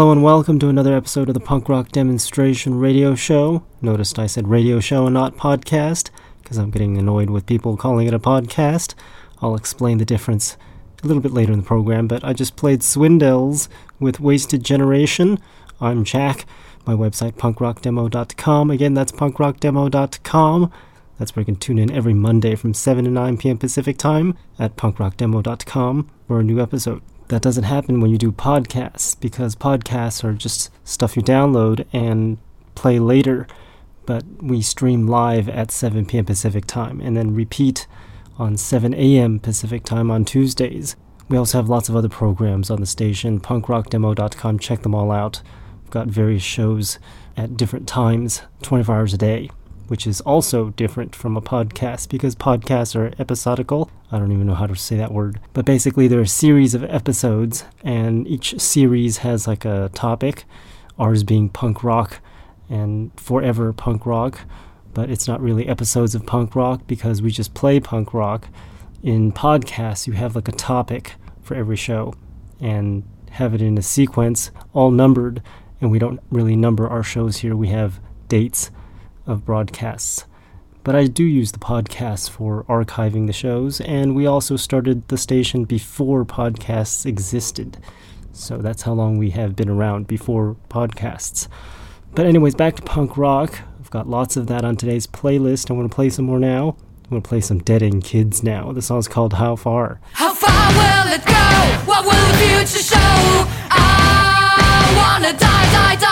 Hello and welcome to another episode of the Punk Rock Demonstration Radio Show. Noticed I said radio show and not podcast because I'm getting annoyed with people calling it a podcast. I'll explain the difference a little bit later in the program, but I just played Swindles with Wasted Generation. I'm Jack. My website, punkrockdemo.com. Again, that's punkrockdemo.com. That's where you can tune in every Monday from 7 to 9 p.m. Pacific Time at punkrockdemo.com for a new episode. That doesn't happen when you do podcasts because podcasts are just stuff you download and play later. But we stream live at 7 p.m. Pacific Time and then repeat on 7 a.m. Pacific Time on Tuesdays. We also have lots of other programs on the station, punkrockdemo.com. Check them all out. We've got various shows at different times, 24 hours a day which is also different from a podcast because podcasts are episodical. I don't even know how to say that word. But basically, there are a series of episodes, and each series has like a topic. Ours being punk rock and forever punk rock, but it's not really episodes of punk rock because we just play punk rock. In podcasts, you have like a topic for every show and have it in a sequence, all numbered, and we don't really number our shows here. We have dates of broadcasts. But I do use the podcast for archiving the shows, and we also started the station before podcasts existed. So that's how long we have been around before podcasts. But, anyways, back to punk rock. I've got lots of that on today's playlist. I want to play some more now. I'm going to play some Dead End Kids now. The song's called How Far. How far will it go? What will the future show? I wanna die, die, die.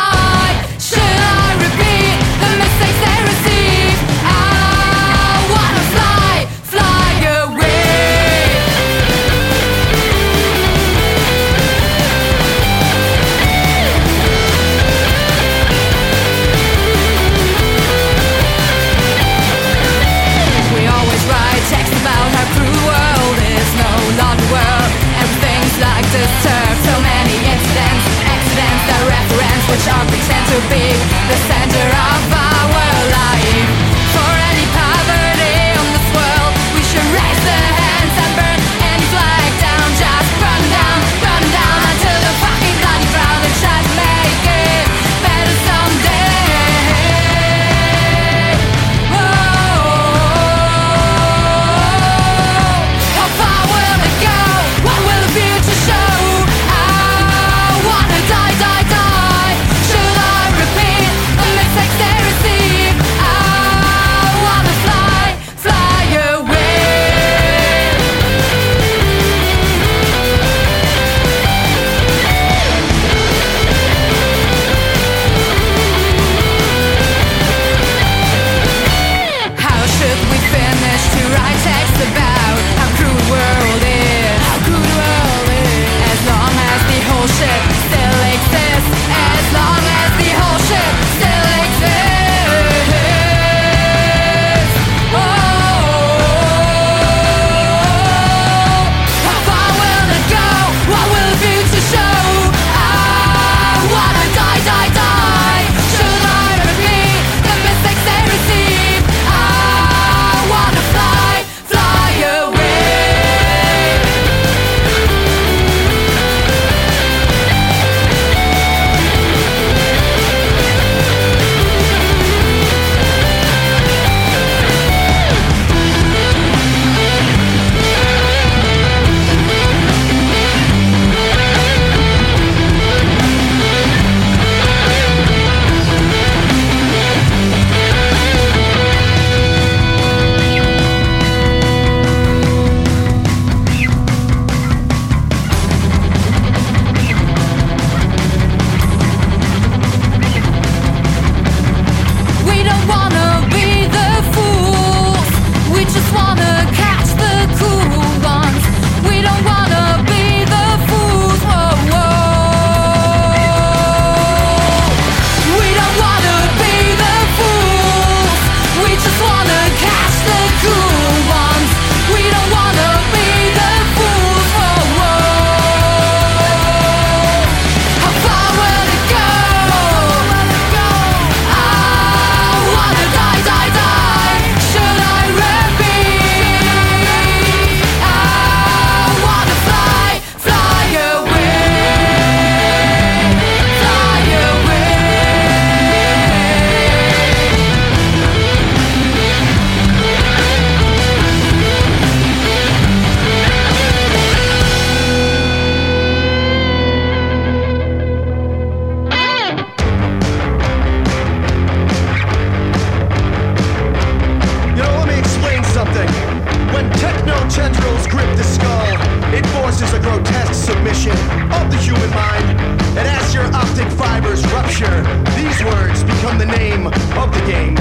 Game.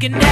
Can never,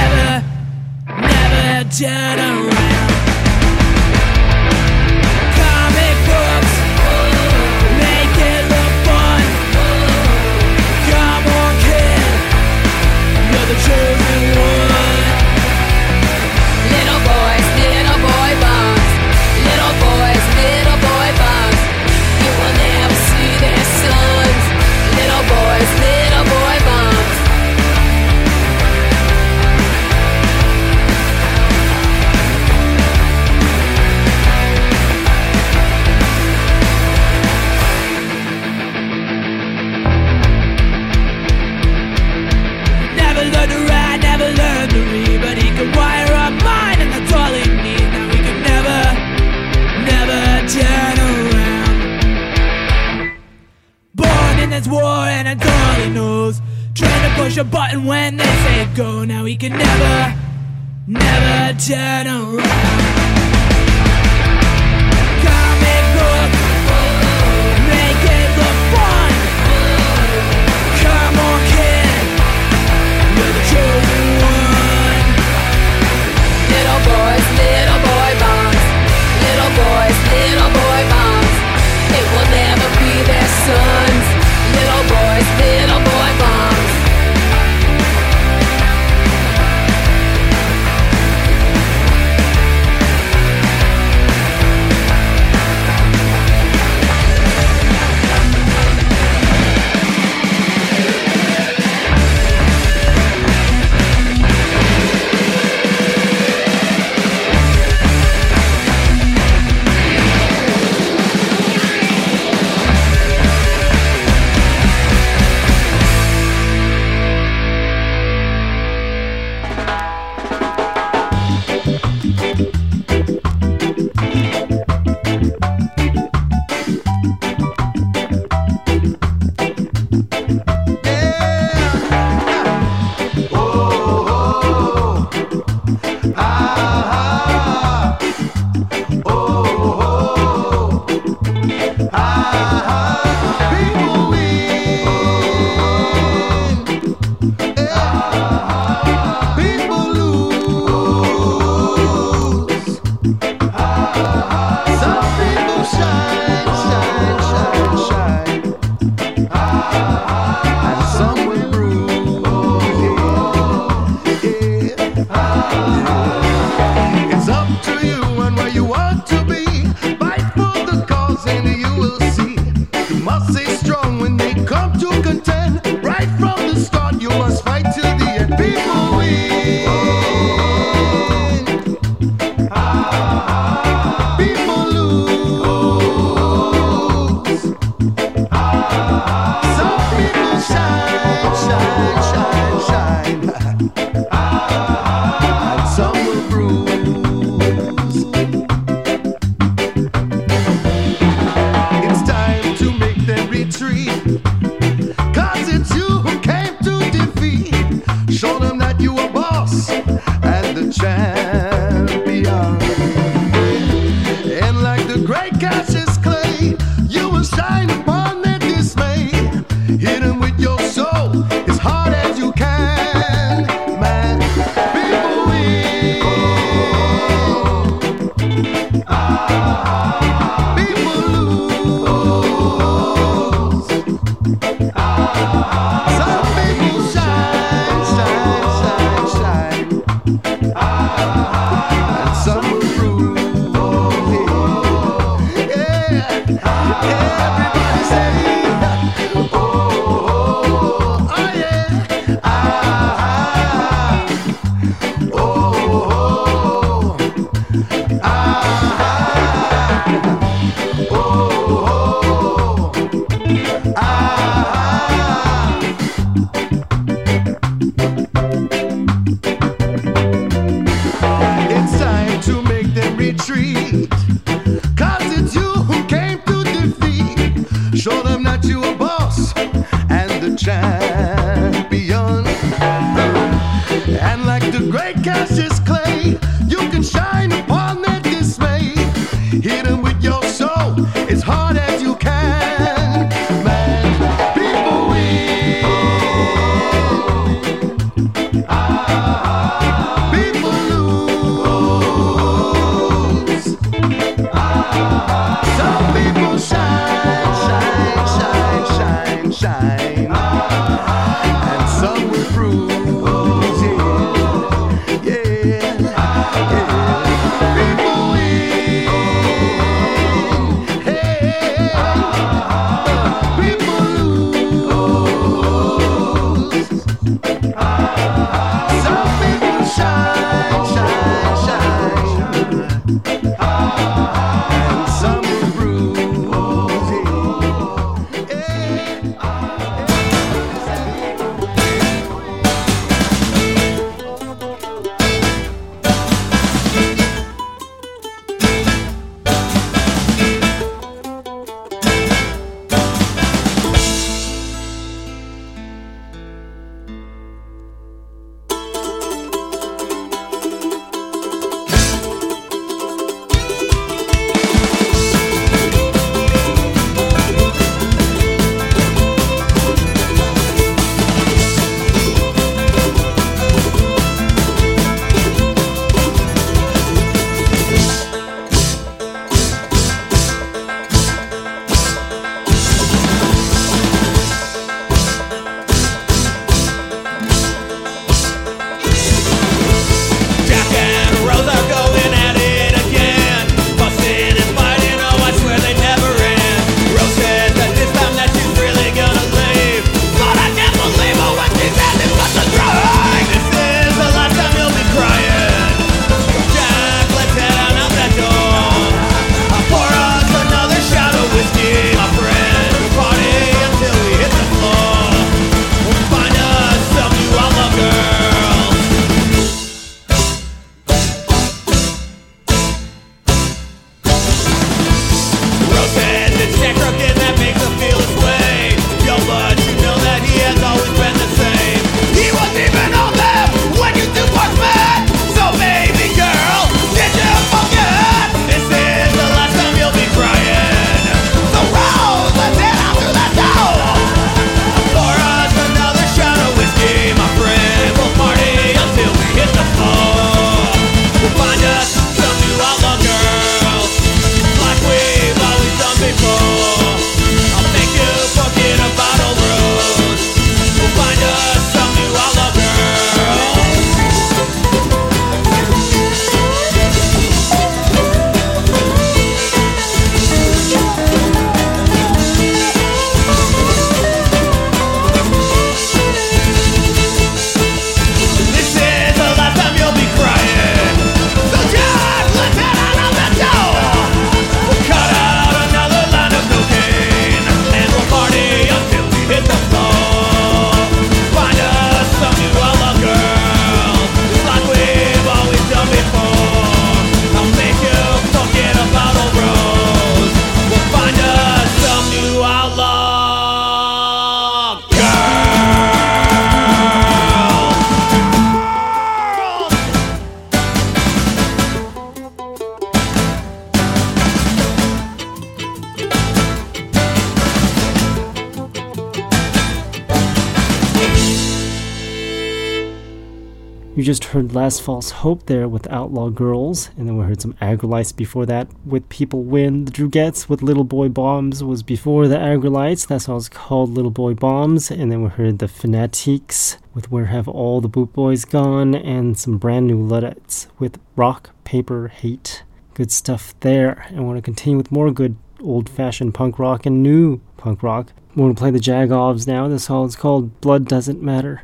False Hope there with Outlaw Girls, and then we heard some Aggrolites before that with People Win. The Drugettes with Little Boy Bombs was before the Aggrolites. that's That song's called Little Boy Bombs. And then we heard the Fanatiques with Where Have All the Boot Boys Gone, and some brand new Luddites with Rock, Paper, Hate. Good stuff there. I want to continue with more good old fashioned punk rock and new punk rock. We're going to play the Jagovs now. This song is called Blood Doesn't Matter.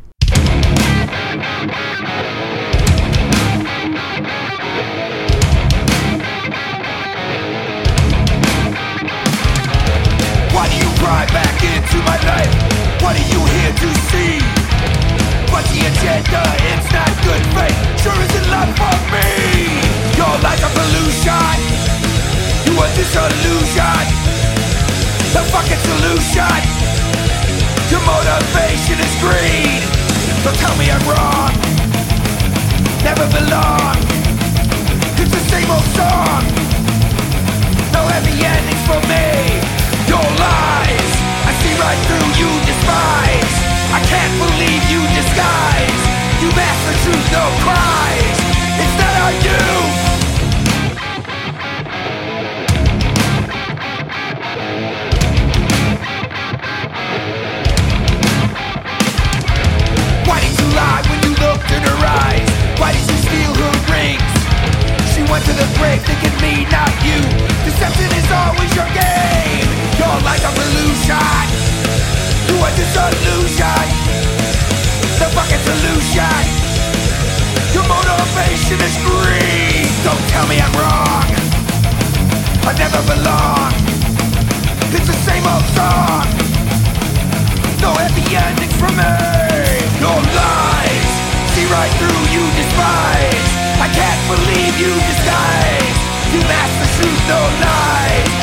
Agenda? It's not good faith. Sure isn't love for me. You're like a pollution. You a disillusion. The fucking solution. Your motivation is greed. Don't tell me I'm wrong. Never belong. It's the same old song. No happy endings for me. Your lies, I see right through you despise. Truth, no cries. It's not on you. Why did you lie when you looked in her eyes? Why did you steal her rings? She went to the grave thinking me, not you. Deception is always your game. You're like a illusion. You are just illusion. The fucking solution. Motivation is greed. Don't tell me I'm wrong. I never belong. It's the same old song. No happy endings for me. Your lies, see right through you despise. I can't believe you disguise. You mask the truth, no lies.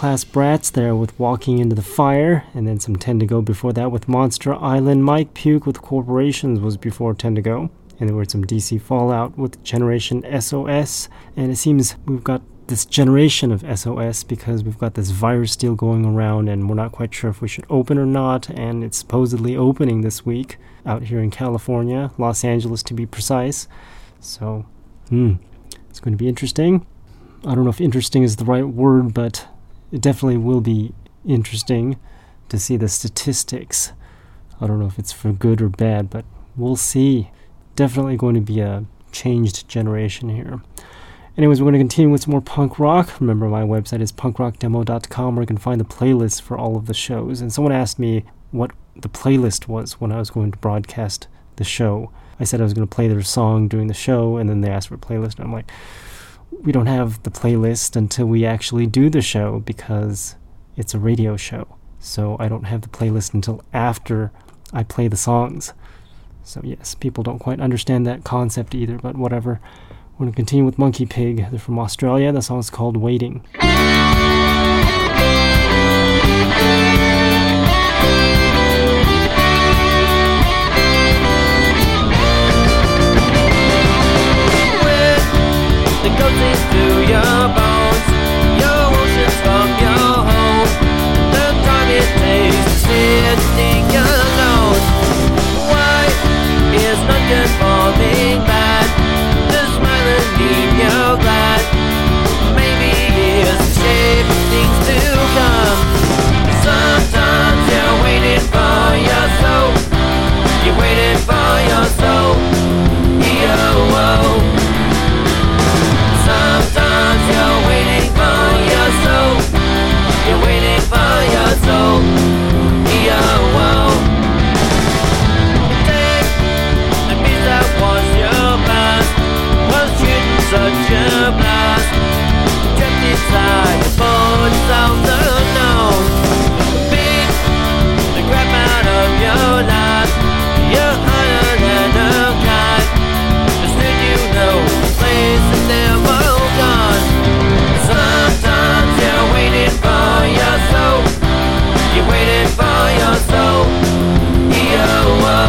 Class brats there with Walking into the Fire, and then some 10 to go before that with Monster Island. Mike Puke with Corporations was before 10 to go. And there were some DC Fallout with Generation SOS. And it seems we've got this generation of SOS because we've got this virus deal going around, and we're not quite sure if we should open or not. And it's supposedly opening this week out here in California, Los Angeles to be precise. So, hmm, it's going to be interesting. I don't know if interesting is the right word, but it definitely will be interesting to see the statistics. I don't know if it's for good or bad, but we'll see. Definitely going to be a changed generation here. Anyways, we're going to continue with some more punk rock. Remember, my website is punkrockdemo.com where you can find the playlist for all of the shows. And someone asked me what the playlist was when I was going to broadcast the show. I said I was going to play their song during the show, and then they asked for a playlist. And I'm like, we don't have the playlist until we actually do the show because it's a radio show. So I don't have the playlist until after I play the songs. So yes, people don't quite understand that concept either, but whatever. We're going to continue with Monkey Pig. They're from Australia. The song's called Waiting. that goes into your bones, your oceans from your home. The time it takes sitting alone. Why is not falling back? The smile and leave your glad. Maybe it's shape things to come. Sometimes you're waiting for your soul. You're waiting. such a blast. Trapped inside the bones of the unknown. Big, the crap out of your life. You're higher than a kite. Just did you know the place is never gone? Sometimes you're waiting for your soul. You're waiting for your soul. E-O-O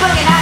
fucking it.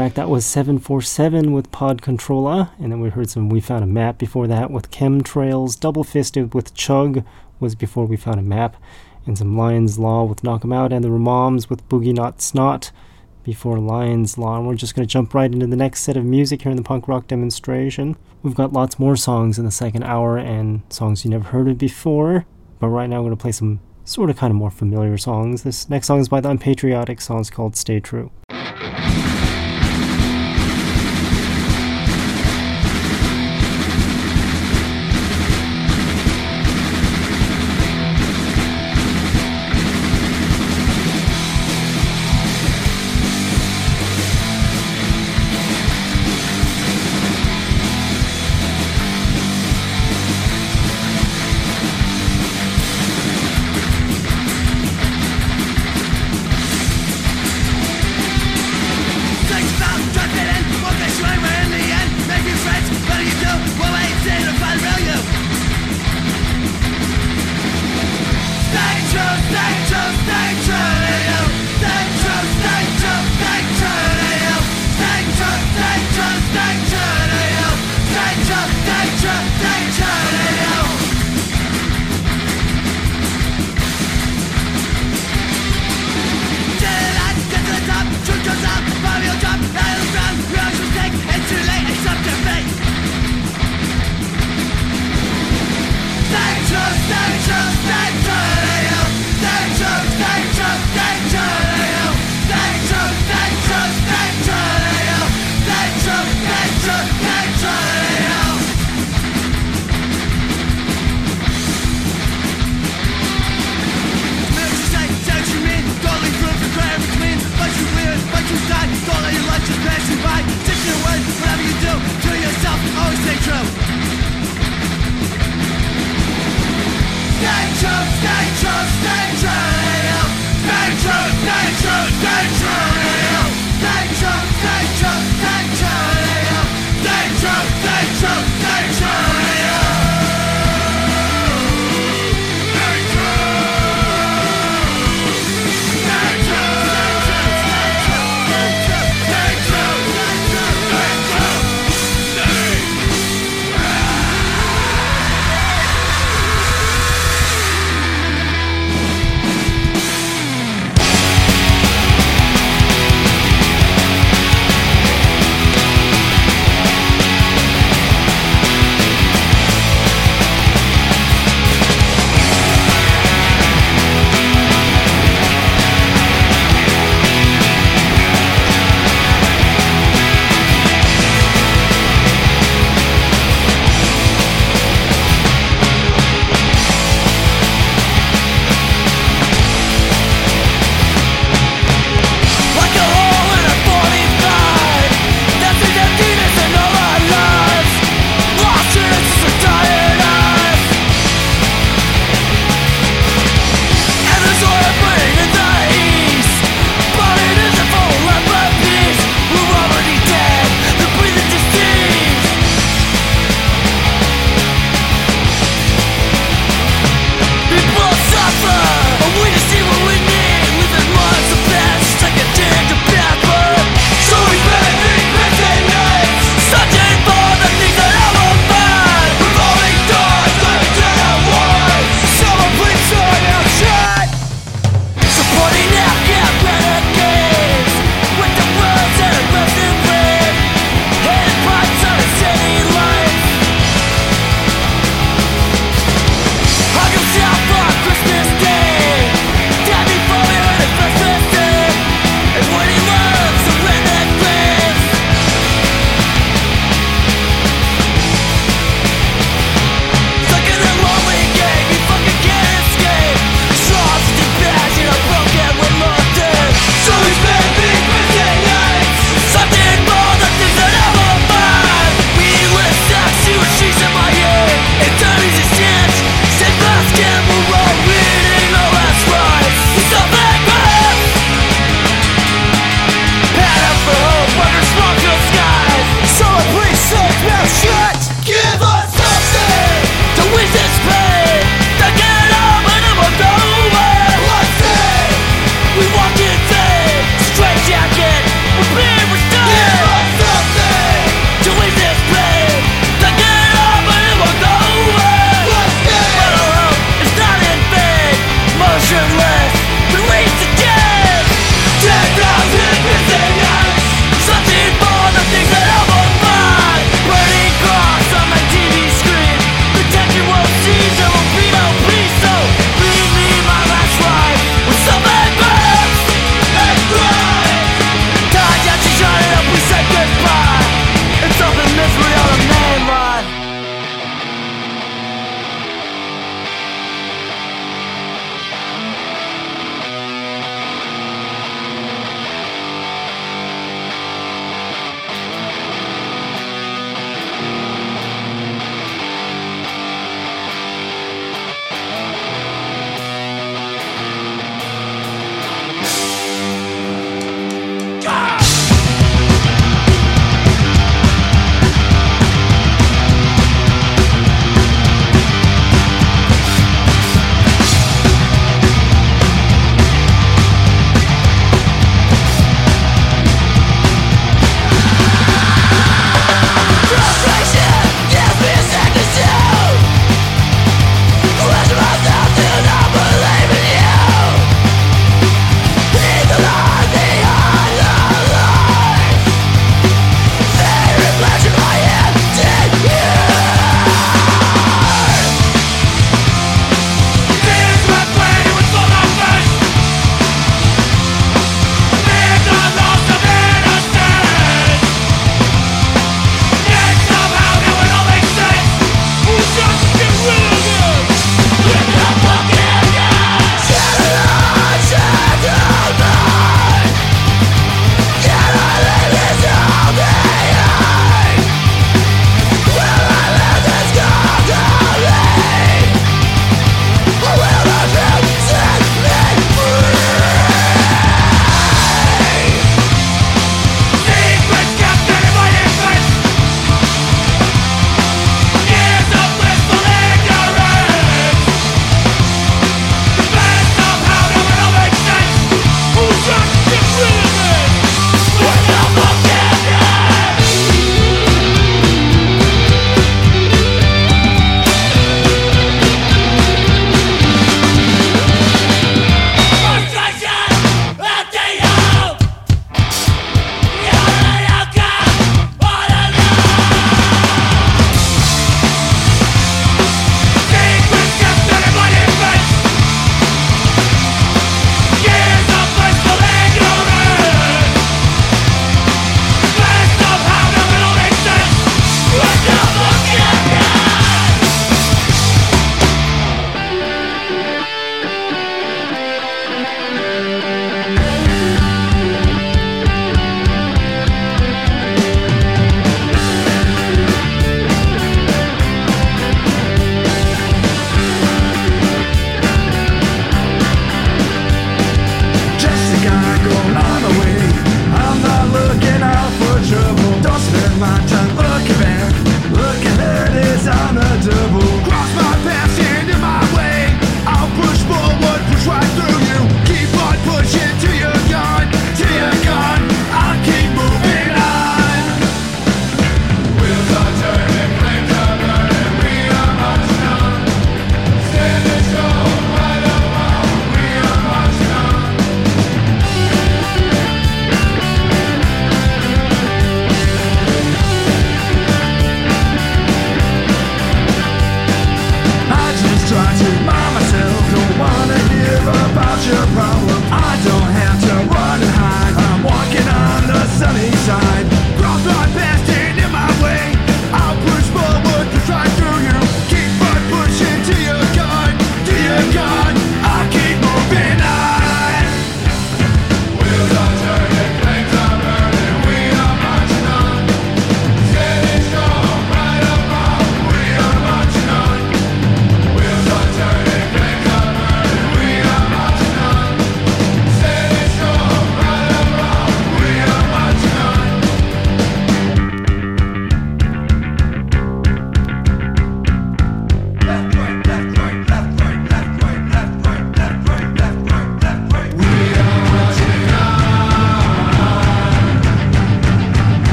back, that was 747 with Pod Controller. And then we heard some We Found a Map before that with Chemtrails. Double Fisted with Chug was before We Found a Map. And some Lion's Law with Knock 'em Out. And the Ramoms with Boogie Not Snot before Lion's Law. And we're just going to jump right into the next set of music here in the punk rock demonstration. We've got lots more songs in the second hour and songs you never heard of before. But right now, I'm going to play some sort of kind of more familiar songs. This next song is by the Unpatriotic Songs called Stay True.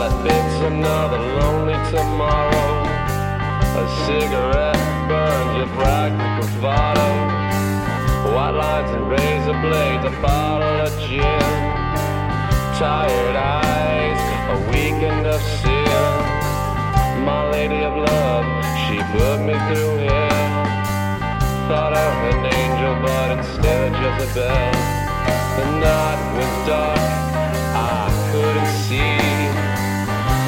If it's another lonely tomorrow. A cigarette burns your practical bravado. White lines and razor blades, a bottle of gin. Tired eyes, a weekend of sin. My lady of love, she put me through hell. Thought of an angel, but instead Jezebel. The night was dark, I couldn't see.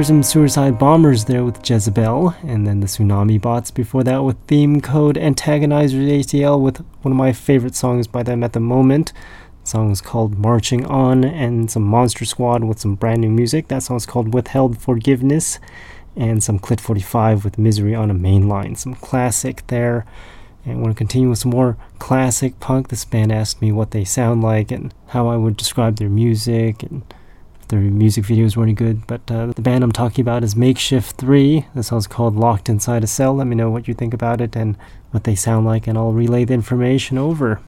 There's some Suicide Bombers there with Jezebel, and then the Tsunami Bomb before that with Theme Code Antagonizers ATL with one of my favorite songs by them at the moment. The song is called Marching On, and some Monster Squad with some brand new music. That song's called Withheld Forgiveness. and some Clit 45 with Misery on a Mainline. Some classic there. And want to continue with some more classic punk. This band asked me what they sound like and how I would describe their music and their music videos weren't good. But uh, the band I'm talking about is Makeshift 3. The song's called Locked Inside a Cell. Let me know what you think about it and what they sound like, and I'll relay the information over.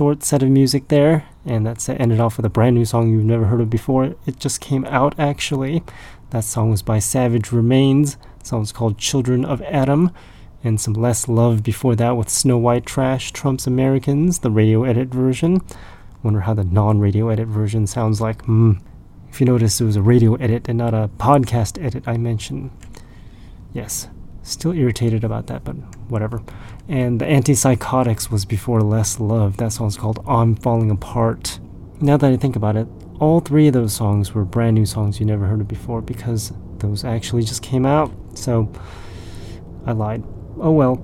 Short set of music there, and that set ended off with a brand new song you've never heard of before. It just came out actually. That song was by Savage Remains. The song's called Children of Adam. And some less love before that with Snow White Trash Trumps Americans, the radio edit version. Wonder how the non radio edit version sounds like. Hmm. If you notice, it was a radio edit and not a podcast edit I mentioned. Yes, still irritated about that, but whatever. And the Antipsychotics was before Less Love. That song's called I'm Falling Apart. Now that I think about it, all three of those songs were brand new songs you never heard of before because those actually just came out. So I lied. Oh well.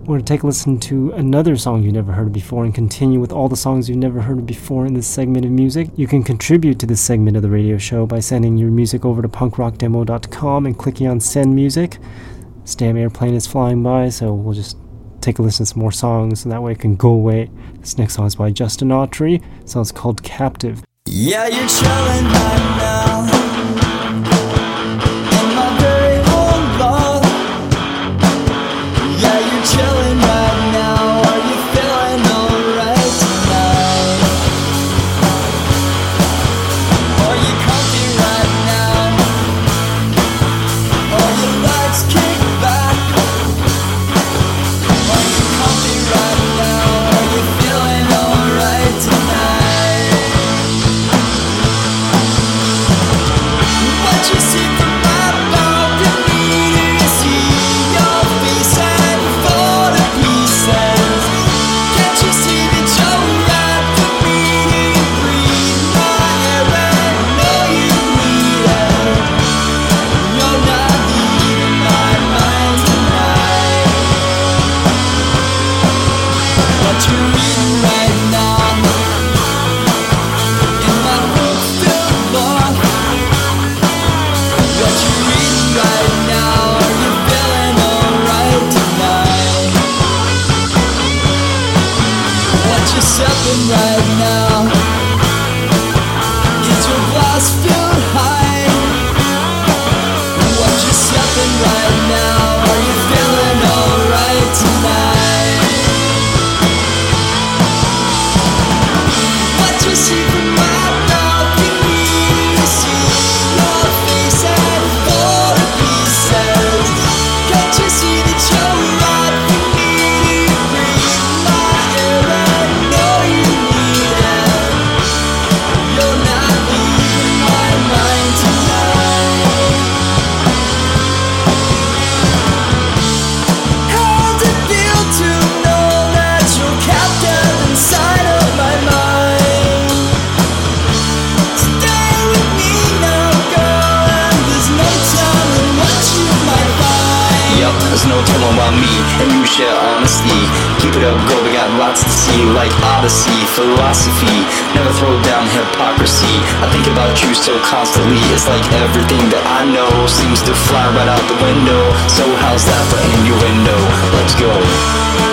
We're going to take a listen to another song you never heard of before and continue with all the songs you've never heard of before in this segment of music. You can contribute to this segment of the radio show by sending your music over to punkrockdemo.com and clicking on send music. Stam airplane is flying by, so we'll just take a listen to some more songs and that way it can go away. This next song is by Justin Autry. The song's called Captive. Yeah, you're chilling right now. I think about you so constantly. It's like everything that I know seems to fly right out the window. So how's that for innuendo? Let's go.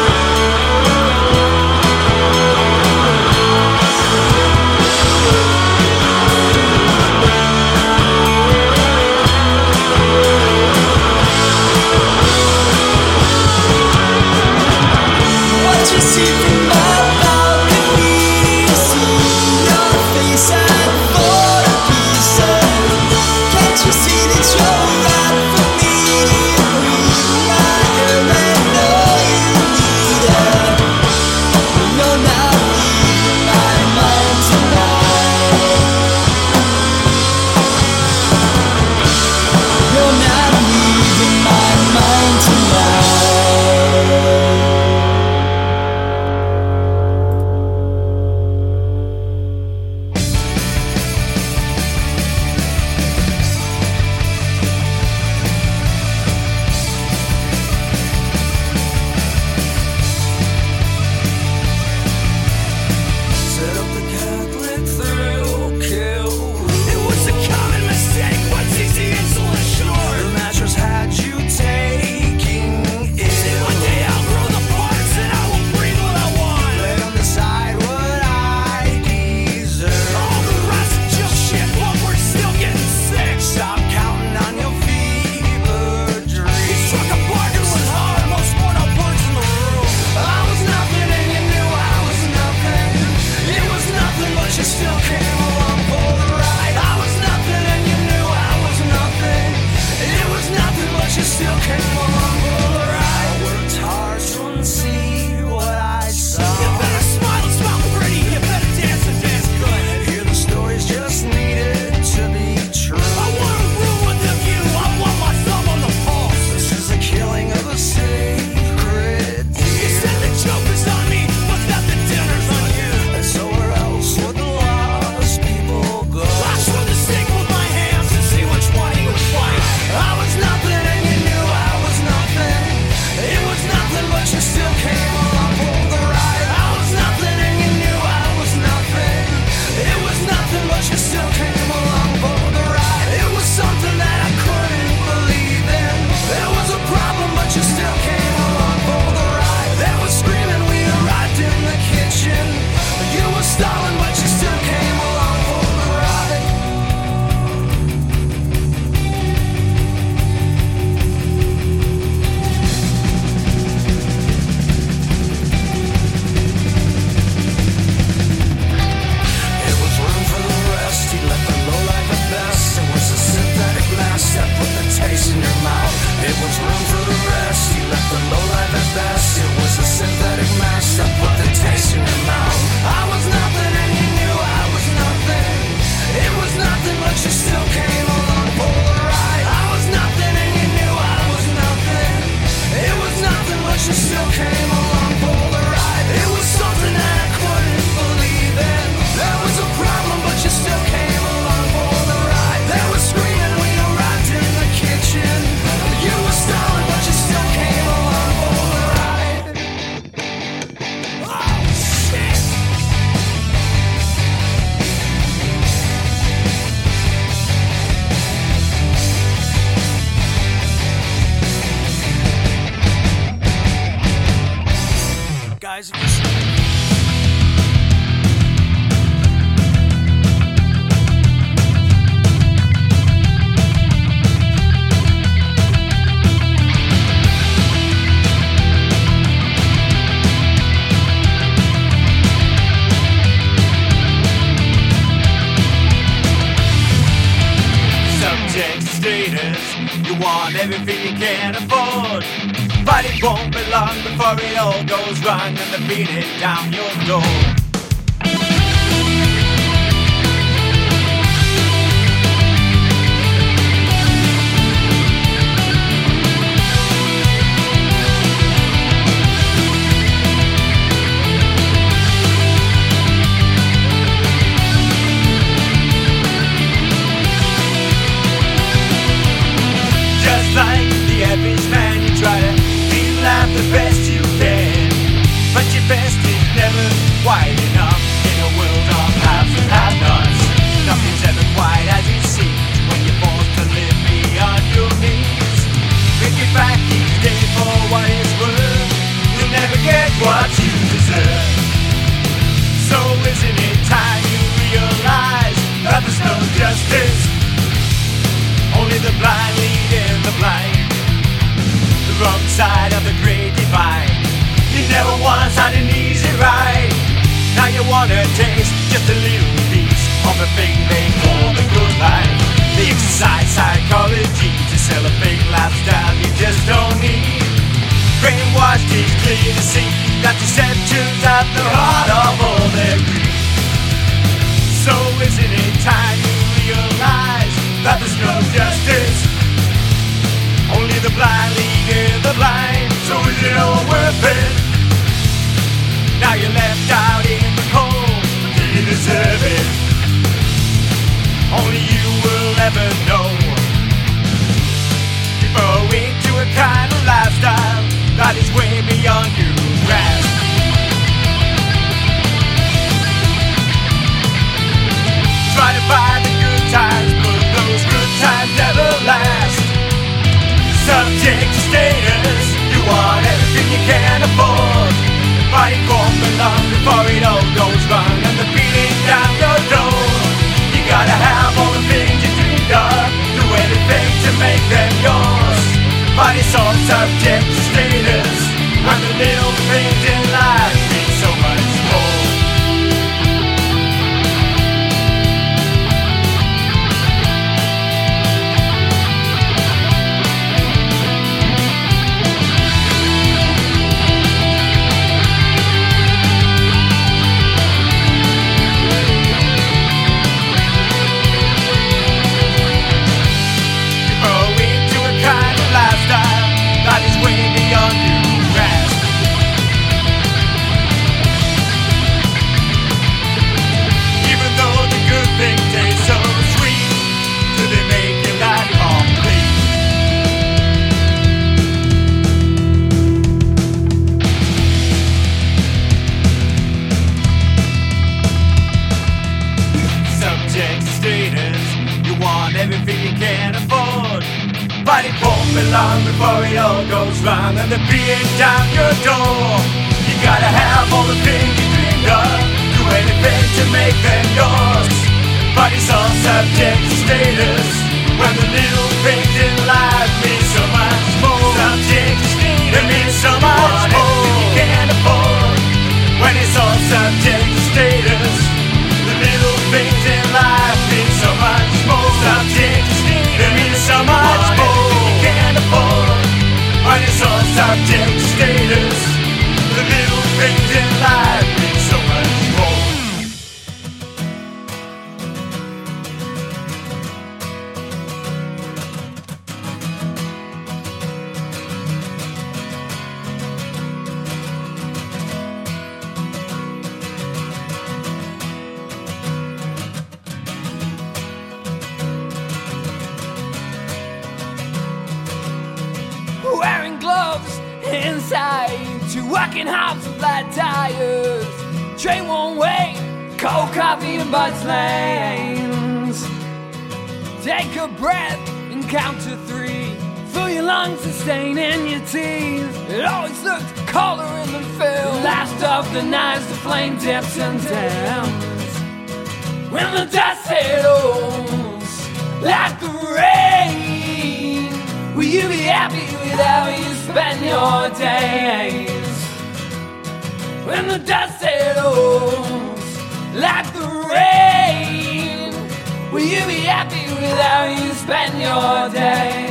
down and they're beating down your door. You gotta have all the things you dreamed of. do anything to make them yours. But it's all subject to status when the little things in life mean so much more. Subject to status, it means so much more. You can't afford when it's all subject to status. The little things in life mean so much more. Subject to status, it means so much. Money's all subject status. The little things in life. breath and count to three. Fill your lungs and stain in your teeth. It always looks colder in the field. Last of the knives, the flame dips and downs. When the dust settles like the rain, will you be happy with how you spend your days? When the dust settles like the rain, will you be happy without you? spend your day.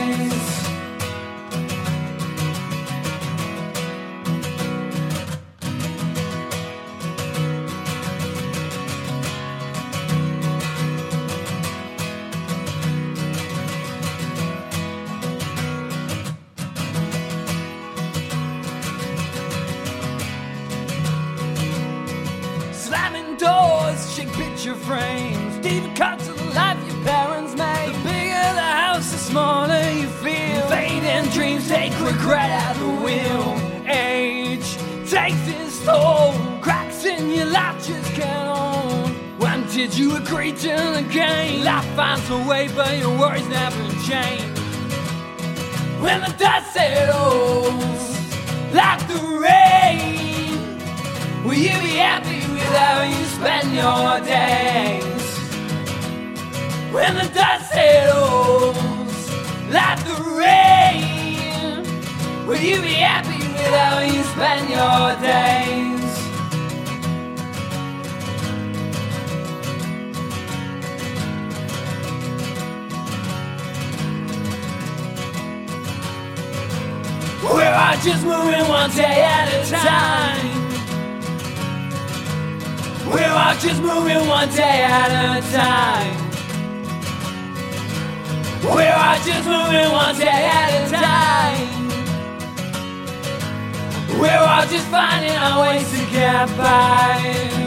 just finding our ways to get by.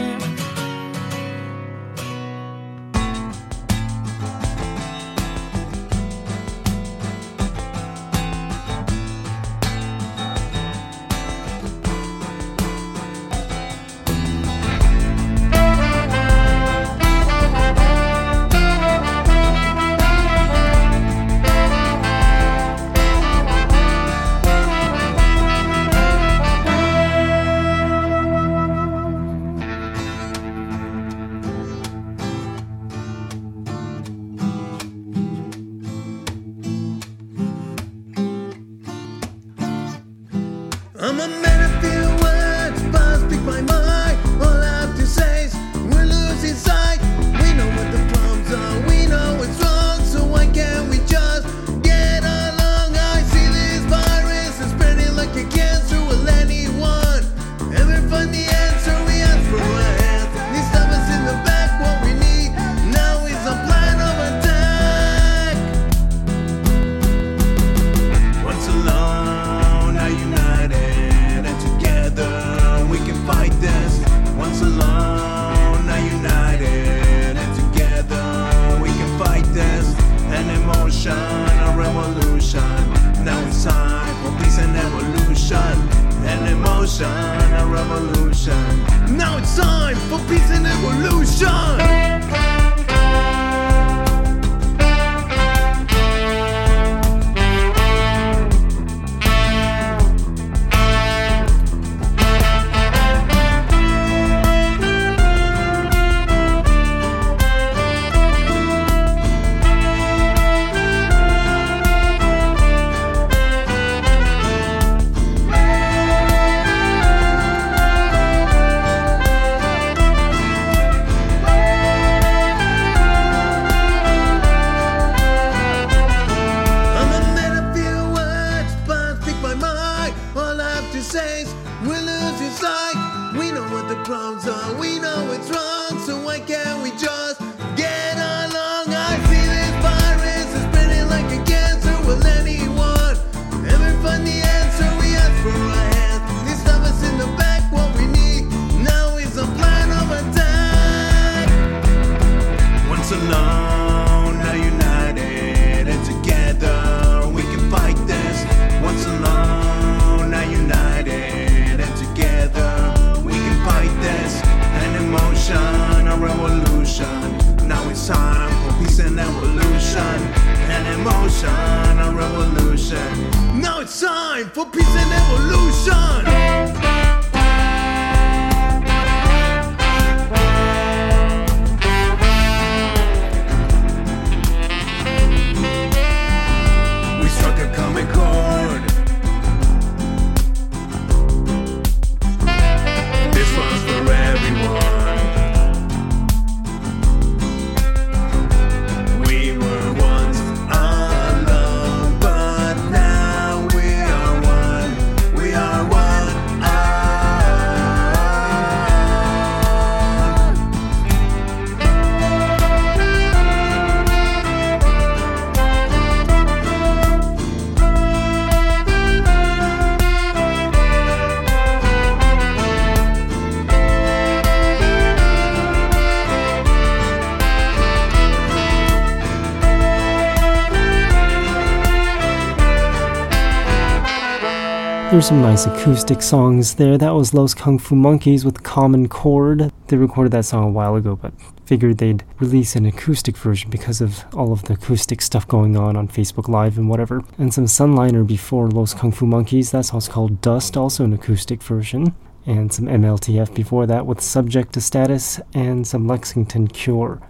There's some nice acoustic songs there. That was Los Kung Fu Monkeys with Common Chord. They recorded that song a while ago, but figured they'd release an acoustic version because of all of the acoustic stuff going on on Facebook Live and whatever. And some Sunliner before Los Kung Fu Monkeys. That song's called Dust, also an acoustic version. And some MLTF before that with Subject to Status, and some Lexington Cure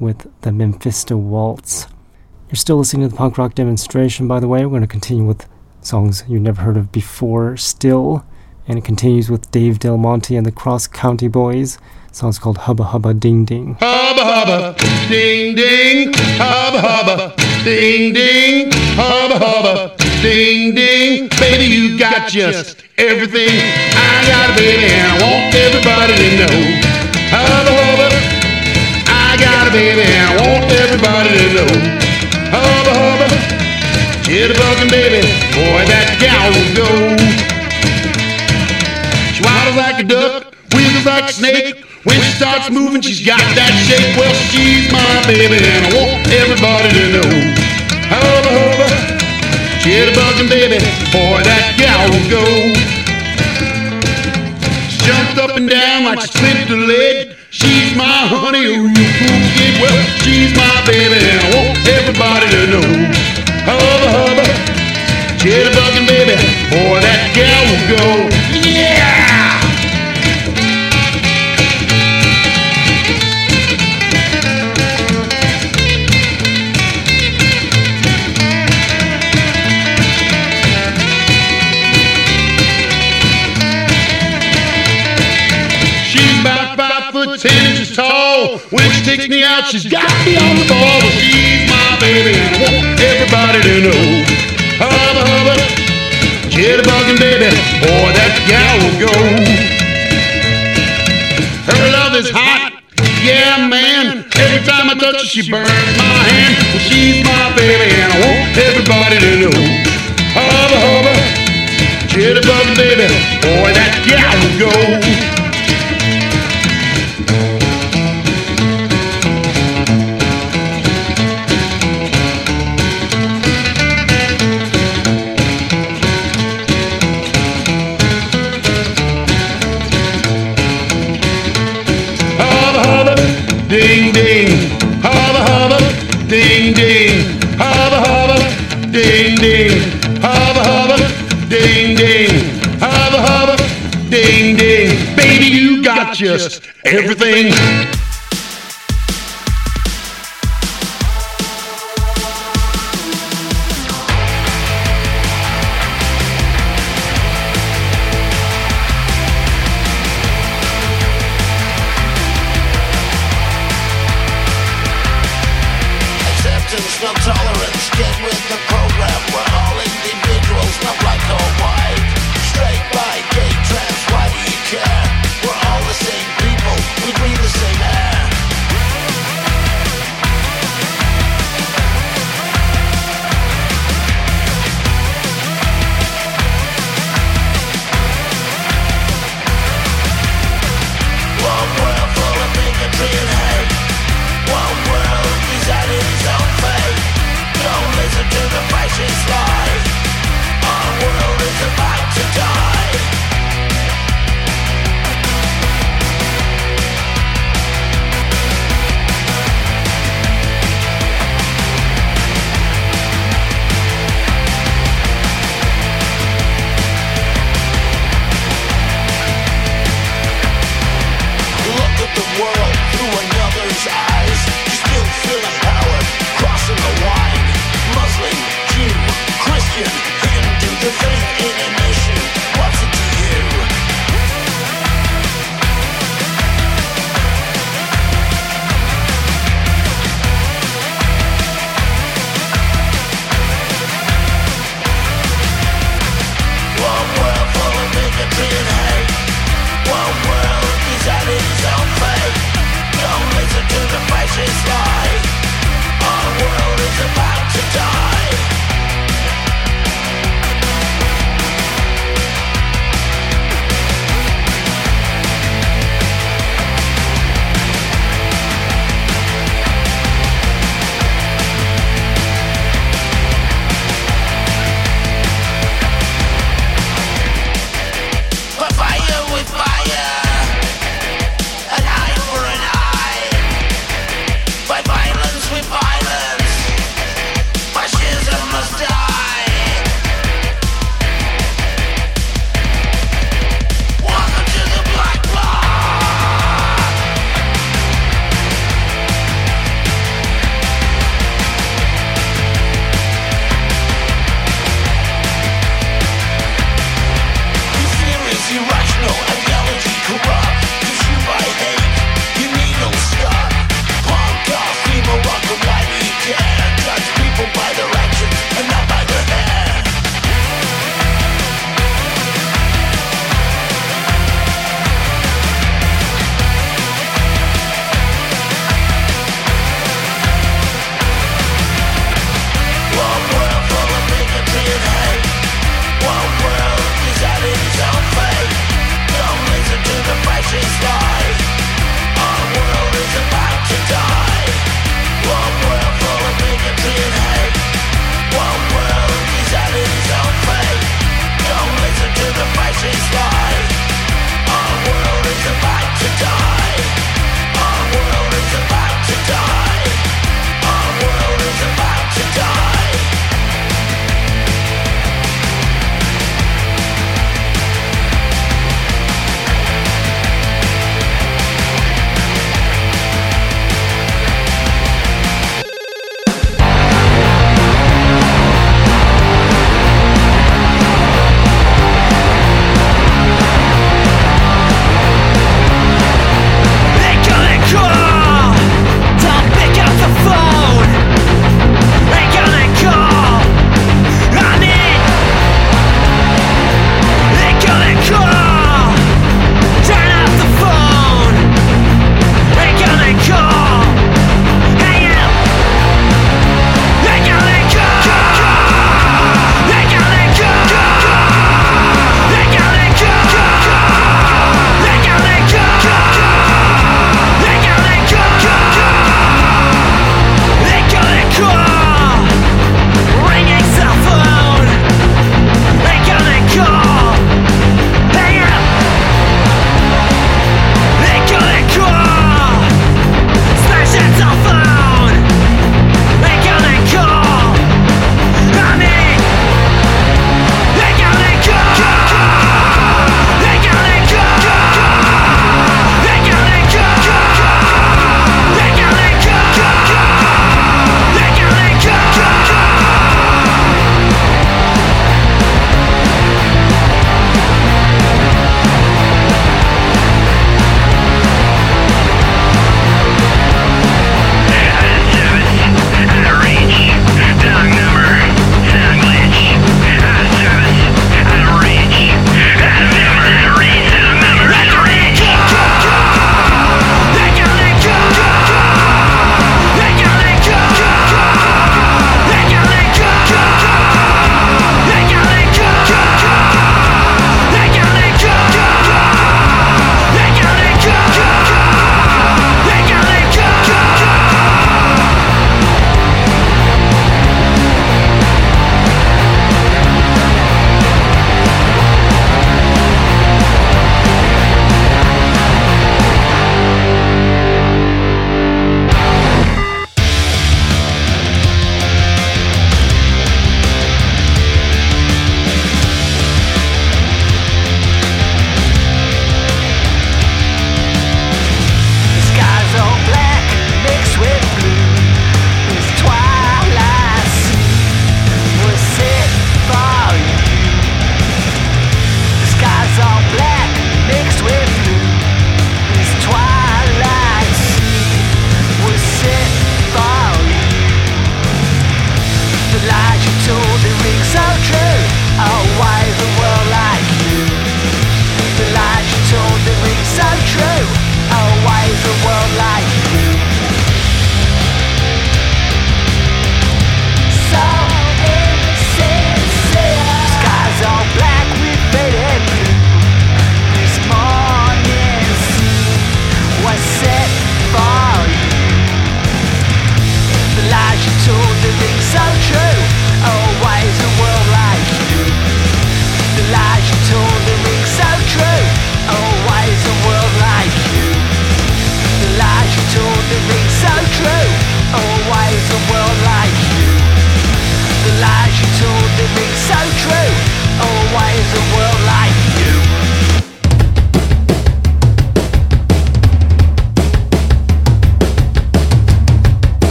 with the Mephisto Waltz. You're still listening to the punk rock demonstration, by the way. We're going to continue with songs you never heard of before still. And it continues with Dave Del Monte and the Cross County Boys. song's called Hubba Hubba Ding Ding. Hubba hubba, ding ding, hubba hubba, ding ding, hubba hubba, ding ding. Baby, you got just everything I got, baby, and I want everybody to know. Hubba hubba, I got a baby, and I want everybody to know. Hubba hubba, jitterbugging, baby, boy, that gal will go. She waddles like a duck, wiggles like a snake. When she starts moving, she's got that shake. Well, she's my baby, and I want everybody to know. Hubba hubba, jitterbugging, baby, boy, that gal will go. She jumped up and down like she slipped a leg. She's my honey, ooh, you cool kid. Well, she's my baby, and I want everybody to know. Hubba hubba, jitterbugging, baby, boy, that gal will go. Yeah! She's about five foot ten inches tall. When she takes me out, she's got me on the ball. Well, she's baby, I want everybody to know. Hubba hubba, jitterbugging baby, boy, that gal will go. Her love is hot, yeah, man. Every time I touch her, she burns my hand. Well, she's my baby, and I want everybody to know. Hubba hubba, jitterbugging baby, boy, that gal will go. You got just everything.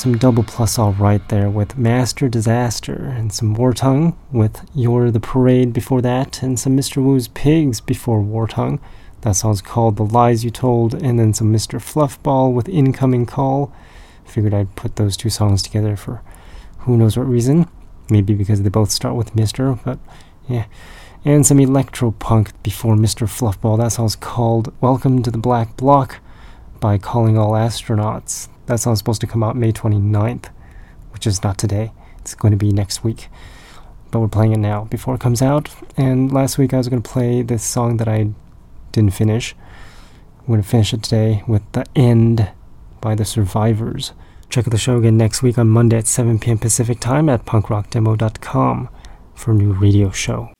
Some double plus all right there with Master Disaster and some War Tongue with You're the Parade before that and some Mr. Woo's Pigs before War Tongue. That song's called The Lies You Told and then some Mr. Fluffball with Incoming Call. Figured I'd put those two songs together for who knows what reason. Maybe because they both start with Mr., but yeah. And some electro punk before Mr. Fluffball. That song's called Welcome to the Black Block by Calling All Astronauts. That song's supposed to come out May 29th, which is not today. It's going to be next week. But we're playing it now before it comes out. And last week I was going to play this song that I didn't finish. I'm going to finish it today with The End by The Survivors. Check out the show again next week on Monday at 7 p.m. Pacific Time at punkrockdemo.com for a new radio show.